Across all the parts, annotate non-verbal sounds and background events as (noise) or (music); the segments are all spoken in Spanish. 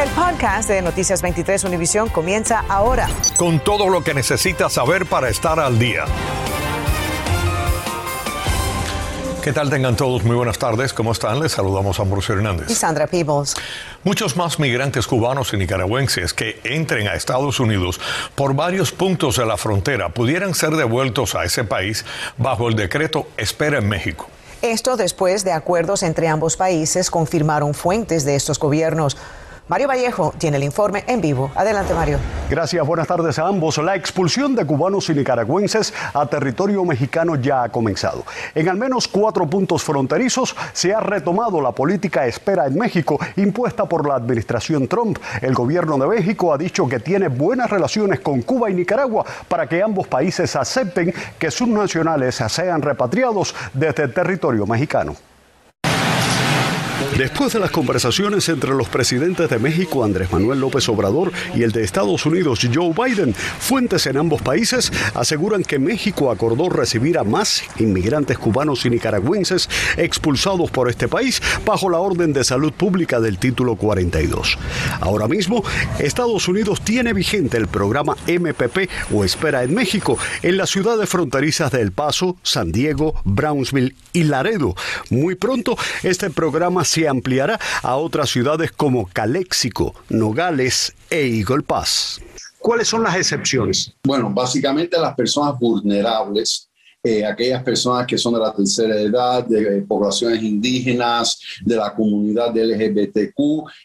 El podcast de Noticias 23 Univisión comienza ahora. Con todo lo que necesitas saber para estar al día. ¿Qué tal tengan todos? Muy buenas tardes. ¿Cómo están? Les saludamos a Ambrosio Hernández. Y Sandra Peebles. Muchos más migrantes cubanos y nicaragüenses que entren a Estados Unidos por varios puntos de la frontera pudieran ser devueltos a ese país bajo el decreto Espera en México. Esto después de acuerdos entre ambos países confirmaron fuentes de estos gobiernos. Mario Vallejo tiene el informe en vivo. Adelante, Mario. Gracias, buenas tardes a ambos. La expulsión de cubanos y nicaragüenses a territorio mexicano ya ha comenzado. En al menos cuatro puntos fronterizos se ha retomado la política espera en México impuesta por la administración Trump. El gobierno de México ha dicho que tiene buenas relaciones con Cuba y Nicaragua para que ambos países acepten que sus nacionales sean repatriados desde el territorio mexicano. Después de las conversaciones entre los presidentes de México, Andrés Manuel López Obrador, y el de Estados Unidos, Joe Biden, fuentes en ambos países aseguran que México acordó recibir a más inmigrantes cubanos y nicaragüenses expulsados por este país bajo la orden de salud pública del título 42. Ahora mismo, Estados Unidos tiene vigente el programa MPP o Espera en México en las ciudades fronterizas de El Paso, San Diego, Brownsville y Laredo. Muy pronto, este programa se ampliará a otras ciudades como Caléxico, Nogales e Eagle Pass. ¿Cuáles son las excepciones? Bueno, básicamente las personas vulnerables eh, aquellas personas que son de la tercera edad, de eh, poblaciones indígenas, de la comunidad LGBTQ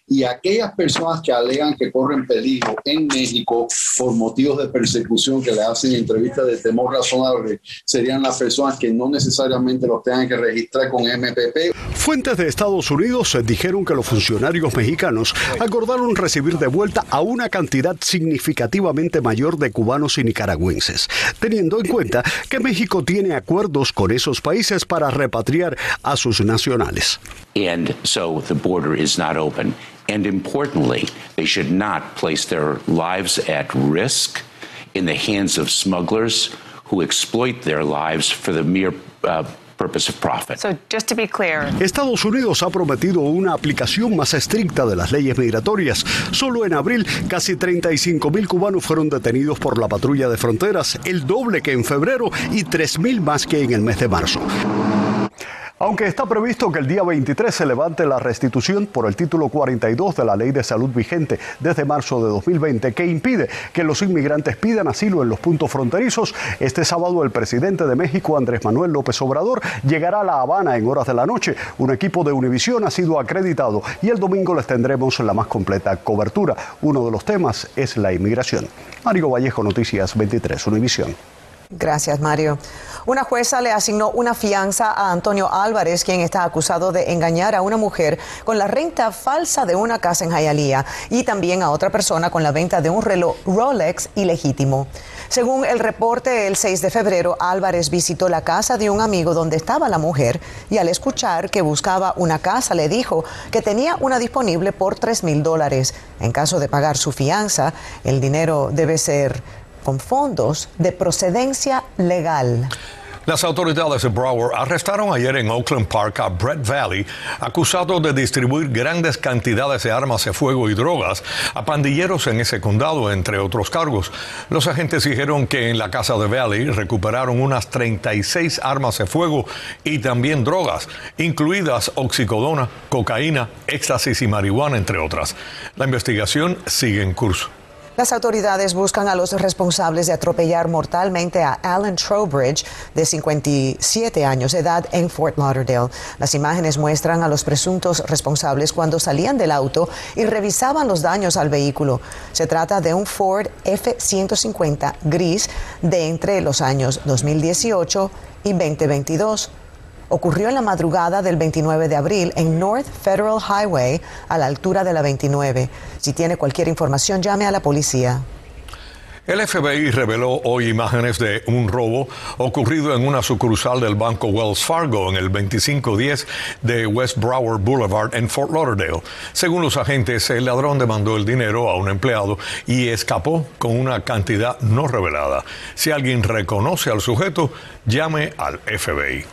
y aquellas personas que alegan que corren peligro en México por motivos de persecución que le hacen entrevistas de temor razonable, serían las personas que no necesariamente los tengan que registrar con MPP. Fuentes de Estados Unidos dijeron que los funcionarios mexicanos acordaron recibir de vuelta a una cantidad significativamente mayor de cubanos y nicaragüenses, teniendo en cuenta que México tiene acuerdos con esos países para repatriar a sus nacionales. And so the border is not open. And importantly, they should not place their lives at risk in the hands of smugglers who exploit their lives for the mere uh, purpose of profit. So just to be clear. Estados Unidos ha prometido una aplicación más estricta de las leyes migratorias. Solo en abril, casi 35 mil cubanos fueron detenidos por la patrulla de fronteras, el doble que en febrero y 3 mil más que en el mes de marzo. Aunque está previsto que el día 23 se levante la restitución por el título 42 de la Ley de Salud vigente desde marzo de 2020, que impide que los inmigrantes pidan asilo en los puntos fronterizos, este sábado el presidente de México, Andrés Manuel López Obrador, llegará a La Habana en horas de la noche. Un equipo de Univisión ha sido acreditado y el domingo les tendremos la más completa cobertura. Uno de los temas es la inmigración. Mario Vallejo, Noticias 23, Univisión. Gracias, Mario. Una jueza le asignó una fianza a Antonio Álvarez, quien está acusado de engañar a una mujer con la renta falsa de una casa en Hialeah y también a otra persona con la venta de un reloj Rolex ilegítimo. Según el reporte, el 6 de febrero, Álvarez visitó la casa de un amigo donde estaba la mujer y al escuchar que buscaba una casa le dijo que tenía una disponible por 3 mil dólares. En caso de pagar su fianza, el dinero debe ser con fondos de procedencia legal. Las autoridades de Broward arrestaron ayer en Oakland Park a Brett Valley, acusado de distribuir grandes cantidades de armas de fuego y drogas a pandilleros en ese condado, entre otros cargos. Los agentes dijeron que en la casa de Valley recuperaron unas 36 armas de fuego y también drogas, incluidas oxicodona, cocaína, éxtasis y marihuana, entre otras. La investigación sigue en curso. Las autoridades buscan a los responsables de atropellar mortalmente a Alan Trowbridge, de 57 años de edad, en Fort Lauderdale. Las imágenes muestran a los presuntos responsables cuando salían del auto y revisaban los daños al vehículo. Se trata de un Ford F-150 gris de entre los años 2018 y 2022 ocurrió en la madrugada del 29 de abril en North Federal Highway a la altura de la 29. Si tiene cualquier información, llame a la policía. El FBI reveló hoy imágenes de un robo ocurrido en una sucursal del banco Wells Fargo en el 2510 de West Broward Boulevard en Fort Lauderdale. Según los agentes, el ladrón demandó el dinero a un empleado y escapó con una cantidad no revelada. Si alguien reconoce al sujeto, llame al FBI.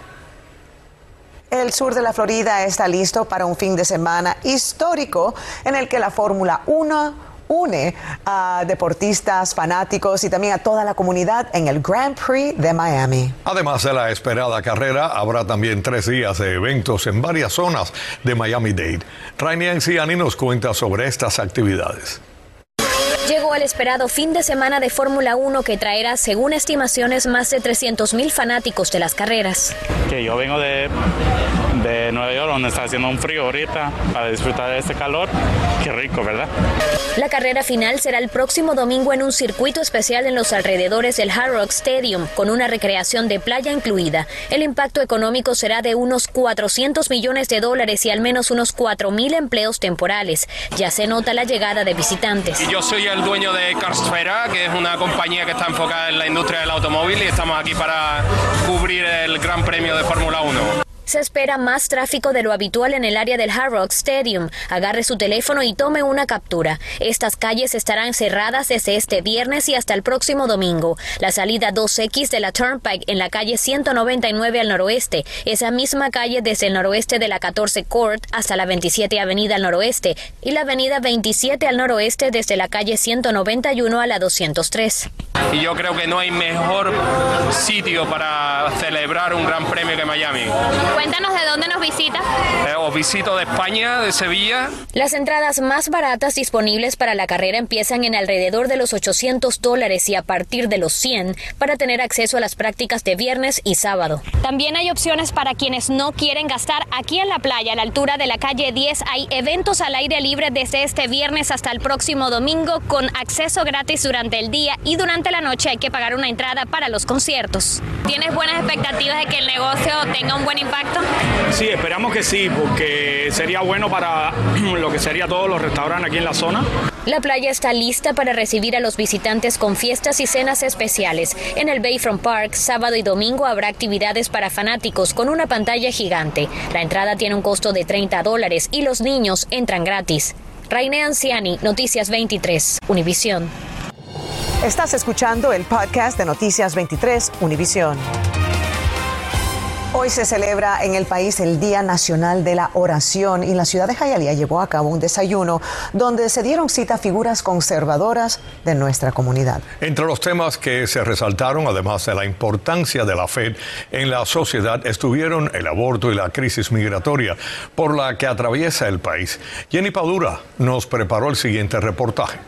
El sur de la Florida está listo para un fin de semana histórico en el que la Fórmula 1 une a deportistas, fanáticos y también a toda la comunidad en el Grand Prix de Miami. Además de la esperada carrera, habrá también tres días de eventos en varias zonas de Miami-Dade. Rainier Ciani nos cuenta sobre estas actividades. Llegó el esperado fin de semana de Fórmula 1 que traerá, según estimaciones, más de 300.000 fanáticos de las carreras. Que yo vengo de, de Nueva York, donde está haciendo un frío ahorita, para disfrutar de este calor. Qué rico, ¿verdad? La carrera final será el próximo domingo en un circuito especial en los alrededores del Hard Rock Stadium, con una recreación de playa incluida. El impacto económico será de unos 400 millones de dólares y al menos unos 4.000 empleos temporales. Ya se nota la llegada de visitantes. Y yo soy el dueño de Carsfera, que es una compañía que está enfocada en la industria del automóvil y estamos aquí para cubrir el Gran Premio de Fórmula 1. Se espera más tráfico de lo habitual en el área del Hard Rock Stadium. Agarre su teléfono y tome una captura. Estas calles estarán cerradas desde este viernes y hasta el próximo domingo. La salida 2X de la Turnpike en la calle 199 al noroeste, esa misma calle desde el noroeste de la 14 Court hasta la 27 Avenida al noroeste y la Avenida 27 al noroeste desde la calle 191 a la 203. Y yo creo que no hay mejor sitio para celebrar un gran premio que Miami. Cuéntanos de dónde nos visita. Eh, os visito de España, de Sevilla. Las entradas más baratas disponibles para la carrera empiezan en alrededor de los 800 dólares y a partir de los 100 para tener acceso a las prácticas de viernes y sábado. También hay opciones para quienes no quieren gastar. Aquí en la playa, a la altura de la calle 10, hay eventos al aire libre desde este viernes hasta el próximo domingo con acceso gratis durante el día y durante la noche hay que pagar una entrada para los conciertos. ¿Tienes buenas expectativas de que el negocio tenga un buen impacto? Sí, esperamos que sí, porque sería bueno para (clears throat) lo que sería todos los restaurantes aquí en la zona. La playa está lista para recibir a los visitantes con fiestas y cenas especiales. En el Bayfront Park, sábado y domingo habrá actividades para fanáticos con una pantalla gigante. La entrada tiene un costo de 30 dólares y los niños entran gratis. Raine Anciani, Noticias 23, Univisión. Estás escuchando el podcast de Noticias 23, Univisión. Hoy se celebra en el país el Día Nacional de la Oración y la ciudad de Hialeah llevó a cabo un desayuno donde se dieron cita figuras conservadoras de nuestra comunidad. Entre los temas que se resaltaron, además de la importancia de la fe en la sociedad, estuvieron el aborto y la crisis migratoria por la que atraviesa el país. Jenny Padura nos preparó el siguiente reportaje.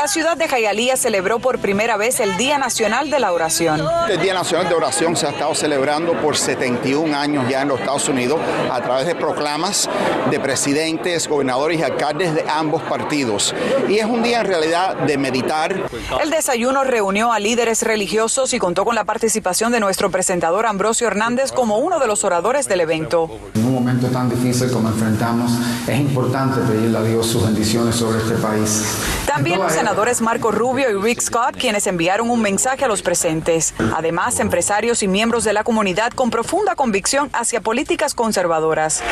La ciudad de Jayalía celebró por primera vez el Día Nacional de la Oración. El Día Nacional de Oración se ha estado celebrando por 71 años ya en los Estados Unidos a través de proclamas de presidentes, gobernadores y alcaldes de ambos partidos. Y es un día en realidad de meditar. El desayuno reunió a líderes religiosos y contó con la participación de nuestro presentador Ambrosio Hernández como uno de los oradores del evento. En un momento tan difícil como enfrentamos, es importante pedirle a Dios sus bendiciones sobre este país. También los senadores Marco Rubio y Rick Scott, quienes enviaron un mensaje a los presentes. Además, empresarios y miembros de la comunidad con profunda convicción hacia políticas conservadoras.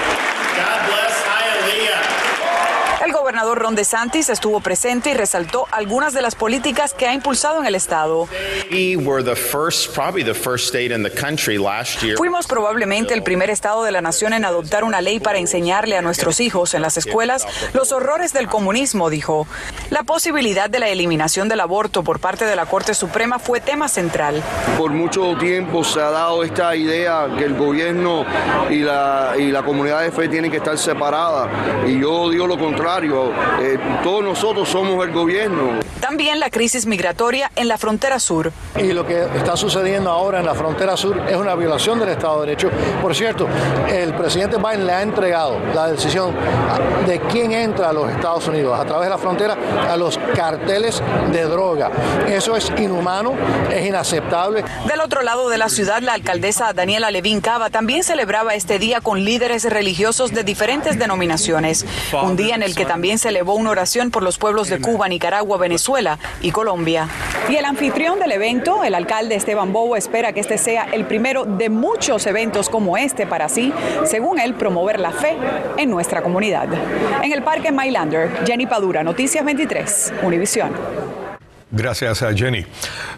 El gobernador Ron DeSantis estuvo presente y resaltó algunas de las políticas que ha impulsado en el estado. Fuimos probablemente el primer estado de la nación en adoptar una ley para enseñarle a nuestros hijos en las escuelas los horrores del comunismo, dijo. La posibilidad de la eliminación del aborto por parte de la Corte Suprema fue tema central. Por mucho tiempo se ha dado esta idea que el gobierno y la, y la comunidad de fe tienen que estar separadas y yo digo lo contrario eh, todos nosotros somos el gobierno. También la crisis migratoria en la frontera sur. Y lo que está sucediendo ahora en la frontera sur es una violación del Estado de Derecho. Por cierto, el presidente Biden le ha entregado la decisión de quién entra a los Estados Unidos a través de la frontera a los carteles de droga. Eso es inhumano, es inaceptable. Del otro lado de la ciudad, la alcaldesa Daniela Levin Cava también celebraba este día con líderes religiosos de diferentes denominaciones. Un día en el que también se elevó una oración por los pueblos de Cuba, Nicaragua, Venezuela y Colombia. Y el anfitrión del evento, el alcalde Esteban Bobo, espera que este sea el primero de muchos eventos como este para así, según él, promover la fe en nuestra comunidad. En el Parque Mylander, Jenny Padura, Noticias 23, Univisión. Gracias a Jenny.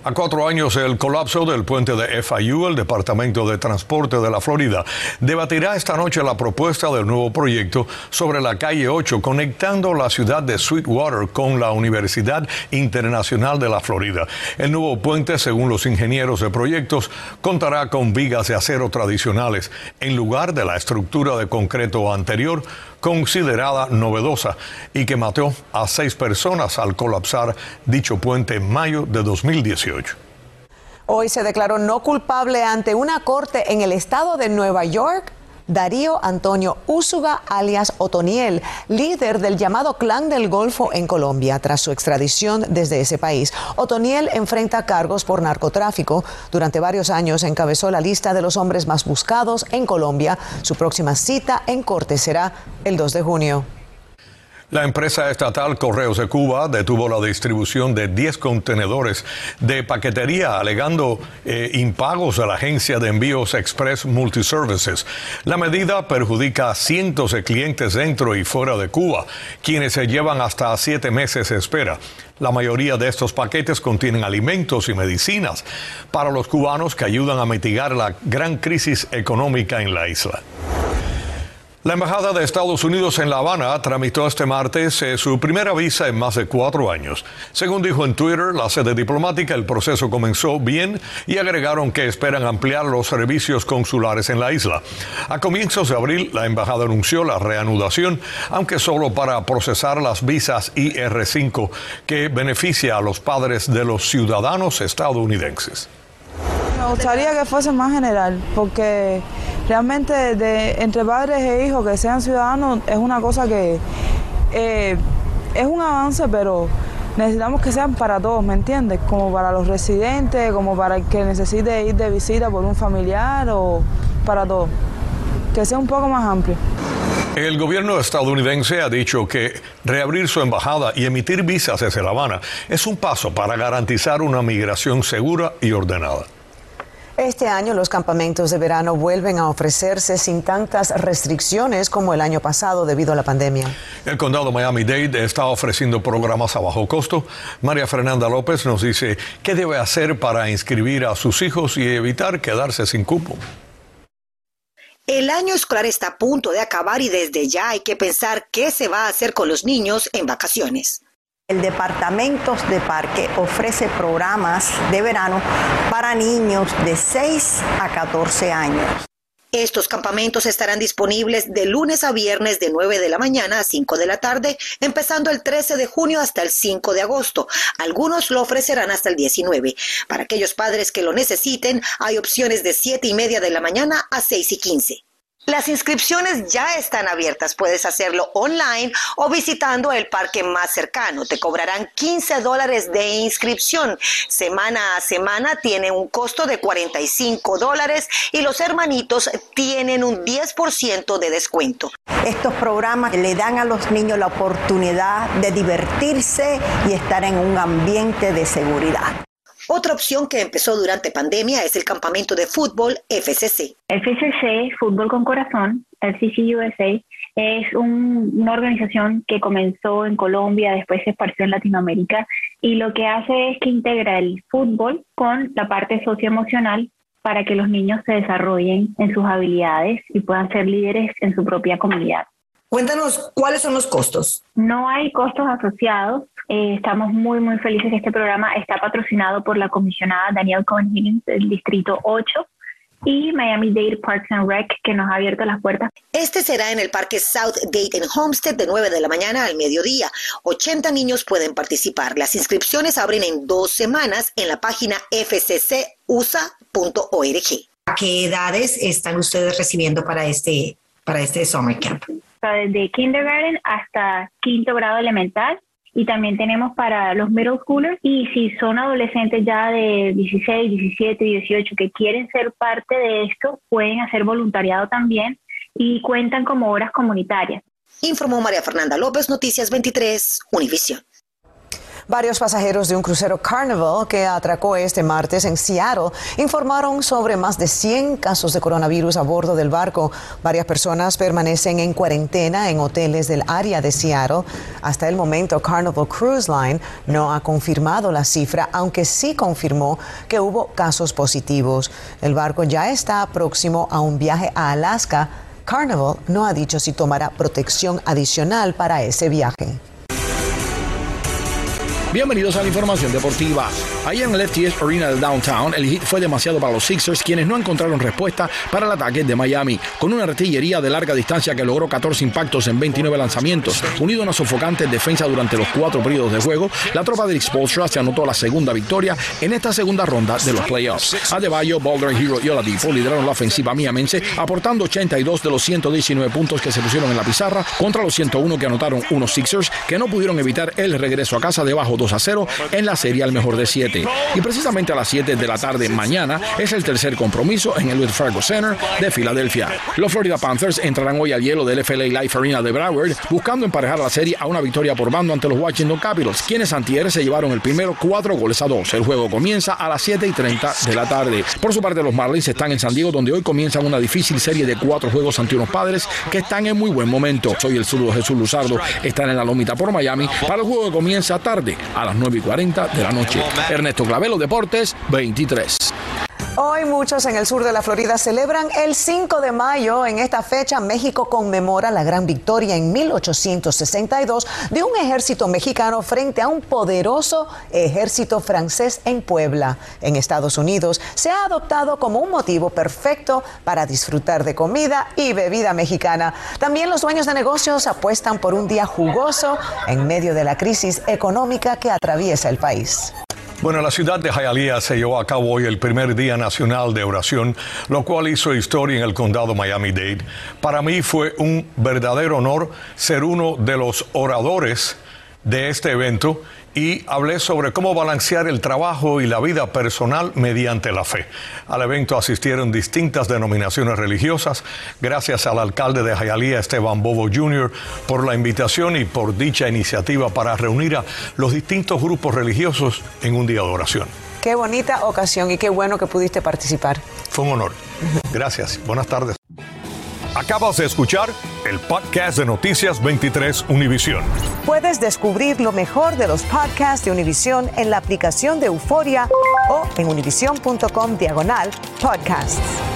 A cuatro años el colapso del puente de FIU, el Departamento de Transporte de la Florida, debatirá esta noche la propuesta del nuevo proyecto sobre la calle 8 conectando la ciudad de Sweetwater con la Universidad Internacional de la Florida. El nuevo puente, según los ingenieros de proyectos, contará con vigas de acero tradicionales en lugar de la estructura de concreto anterior considerada novedosa y que mató a seis personas al colapsar dicho puente en mayo de 2018. Hoy se declaró no culpable ante una corte en el estado de Nueva York Darío Antonio Úsuga, alias Otoniel, líder del llamado Clan del Golfo en Colombia, tras su extradición desde ese país. Otoniel enfrenta cargos por narcotráfico. Durante varios años encabezó la lista de los hombres más buscados en Colombia. Su próxima cita en corte será el 2 de junio. La empresa estatal Correos de Cuba detuvo la distribución de 10 contenedores de paquetería alegando eh, impagos a la agencia de envíos Express Multiservices. La medida perjudica a cientos de clientes dentro y fuera de Cuba, quienes se llevan hasta siete meses de espera. La mayoría de estos paquetes contienen alimentos y medicinas para los cubanos que ayudan a mitigar la gran crisis económica en la isla. La Embajada de Estados Unidos en La Habana tramitó este martes eh, su primera visa en más de cuatro años. Según dijo en Twitter la sede diplomática, el proceso comenzó bien y agregaron que esperan ampliar los servicios consulares en la isla. A comienzos de abril, la Embajada anunció la reanudación, aunque solo para procesar las visas IR5 que beneficia a los padres de los ciudadanos estadounidenses. Me gustaría que fuese más general, porque realmente entre padres e hijos que sean ciudadanos es una cosa que eh, es un avance, pero necesitamos que sean para todos, ¿me entiendes? Como para los residentes, como para el que necesite ir de visita por un familiar o para todos. Que sea un poco más amplio. El gobierno estadounidense ha dicho que reabrir su embajada y emitir visas desde La Habana es un paso para garantizar una migración segura y ordenada. Este año los campamentos de verano vuelven a ofrecerse sin tantas restricciones como el año pasado debido a la pandemia. El condado Miami-Dade está ofreciendo programas a bajo costo. María Fernanda López nos dice qué debe hacer para inscribir a sus hijos y evitar quedarse sin cupo. El año escolar está a punto de acabar y desde ya hay que pensar qué se va a hacer con los niños en vacaciones. El Departamento de Parque ofrece programas de verano para niños de 6 a 14 años. Estos campamentos estarán disponibles de lunes a viernes de 9 de la mañana a 5 de la tarde, empezando el 13 de junio hasta el 5 de agosto. Algunos lo ofrecerán hasta el 19. Para aquellos padres que lo necesiten, hay opciones de 7 y media de la mañana a 6 y 15. Las inscripciones ya están abiertas. Puedes hacerlo online o visitando el parque más cercano. Te cobrarán 15 dólares de inscripción. Semana a semana tiene un costo de 45 dólares y los hermanitos tienen un 10% de descuento. Estos programas le dan a los niños la oportunidad de divertirse y estar en un ambiente de seguridad. Otra opción que empezó durante pandemia es el campamento de fútbol FCC. FCC, Fútbol con Corazón, FCC USA, es una organización que comenzó en Colombia, después se esparció en Latinoamérica y lo que hace es que integra el fútbol con la parte socioemocional para que los niños se desarrollen en sus habilidades y puedan ser líderes en su propia comunidad. Cuéntanos, ¿cuáles son los costos? No hay costos asociados. Eh, estamos muy, muy felices que este programa está patrocinado por la comisionada Danielle Cohen Higgins del Distrito 8 y Miami Dade Parks and Rec que nos ha abierto las puertas. Este será en el Parque South Dade en Homestead de 9 de la mañana al mediodía. 80 niños pueden participar. Las inscripciones abren en dos semanas en la página fccusa.org. ¿A qué edades están ustedes recibiendo para este, para este summer camp? desde kindergarten hasta quinto grado elemental y también tenemos para los middle schoolers y si son adolescentes ya de 16, 17, 18 que quieren ser parte de esto, pueden hacer voluntariado también y cuentan como horas comunitarias. Informó María Fernanda López, Noticias 23, Univisión. Varios pasajeros de un crucero Carnival que atracó este martes en Seattle informaron sobre más de 100 casos de coronavirus a bordo del barco. Varias personas permanecen en cuarentena en hoteles del área de Seattle. Hasta el momento, Carnival Cruise Line no ha confirmado la cifra, aunque sí confirmó que hubo casos positivos. El barco ya está próximo a un viaje a Alaska. Carnival no ha dicho si tomará protección adicional para ese viaje. Bienvenidos a la información deportiva. Allá en el FTS Arena del Downtown, el hit fue demasiado para los Sixers, quienes no encontraron respuesta para el ataque de Miami. Con una artillería de larga distancia que logró 14 impactos en 29 lanzamientos, unido a una sofocante defensa durante los cuatro periodos de juego, la tropa de Spolstra se anotó la segunda victoria en esta segunda ronda de los playoffs. Adebayo, Boulder, Hero y Oladipo lideraron la ofensiva miamense, aportando 82 de los 119 puntos que se pusieron en la pizarra contra los 101 que anotaron unos Sixers que no pudieron evitar el regreso a casa debajo 2 a 0 en la serie al mejor de 7. Y precisamente a las 7 de la tarde mañana es el tercer compromiso en el Wells Fargo Center de Filadelfia. Los Florida Panthers entrarán hoy al hielo del FLA Life Arena de Broward buscando emparejar la serie a una victoria por bando ante los Washington Capitals, quienes antier se llevaron el primero 4 goles a 2. El juego comienza a las 7 y 30 de la tarde. Por su parte, los Marlins están en San Diego, donde hoy comienzan una difícil serie de cuatro juegos ante unos padres que están en muy buen momento. Soy el zurdo Jesús Luzardo, están en la lomita por Miami para el juego que comienza tarde a las 9 y 40 de la noche. Ernesto Clavelo, Deportes 23. Hoy muchos en el sur de la Florida celebran el 5 de mayo. En esta fecha México conmemora la gran victoria en 1862 de un ejército mexicano frente a un poderoso ejército francés en Puebla. En Estados Unidos se ha adoptado como un motivo perfecto para disfrutar de comida y bebida mexicana. También los dueños de negocios apuestan por un día jugoso en medio de la crisis económica que atraviesa el país. Bueno, la ciudad de Hialeah se llevó a cabo hoy el primer Día Nacional de Oración, lo cual hizo historia en el condado Miami-Dade. Para mí fue un verdadero honor ser uno de los oradores de este evento y hablé sobre cómo balancear el trabajo y la vida personal mediante la fe. Al evento asistieron distintas denominaciones religiosas. Gracias al alcalde de Hialeah, Esteban Bobo Jr., por la invitación y por dicha iniciativa para reunir a los distintos grupos religiosos en un día de oración. Qué bonita ocasión y qué bueno que pudiste participar. Fue un honor. Gracias. Buenas tardes. Acabas de escuchar el podcast de Noticias 23 Univisión. Puedes descubrir lo mejor de los podcasts de Univisión en la aplicación de Euforia o en univision.com diagonal podcasts.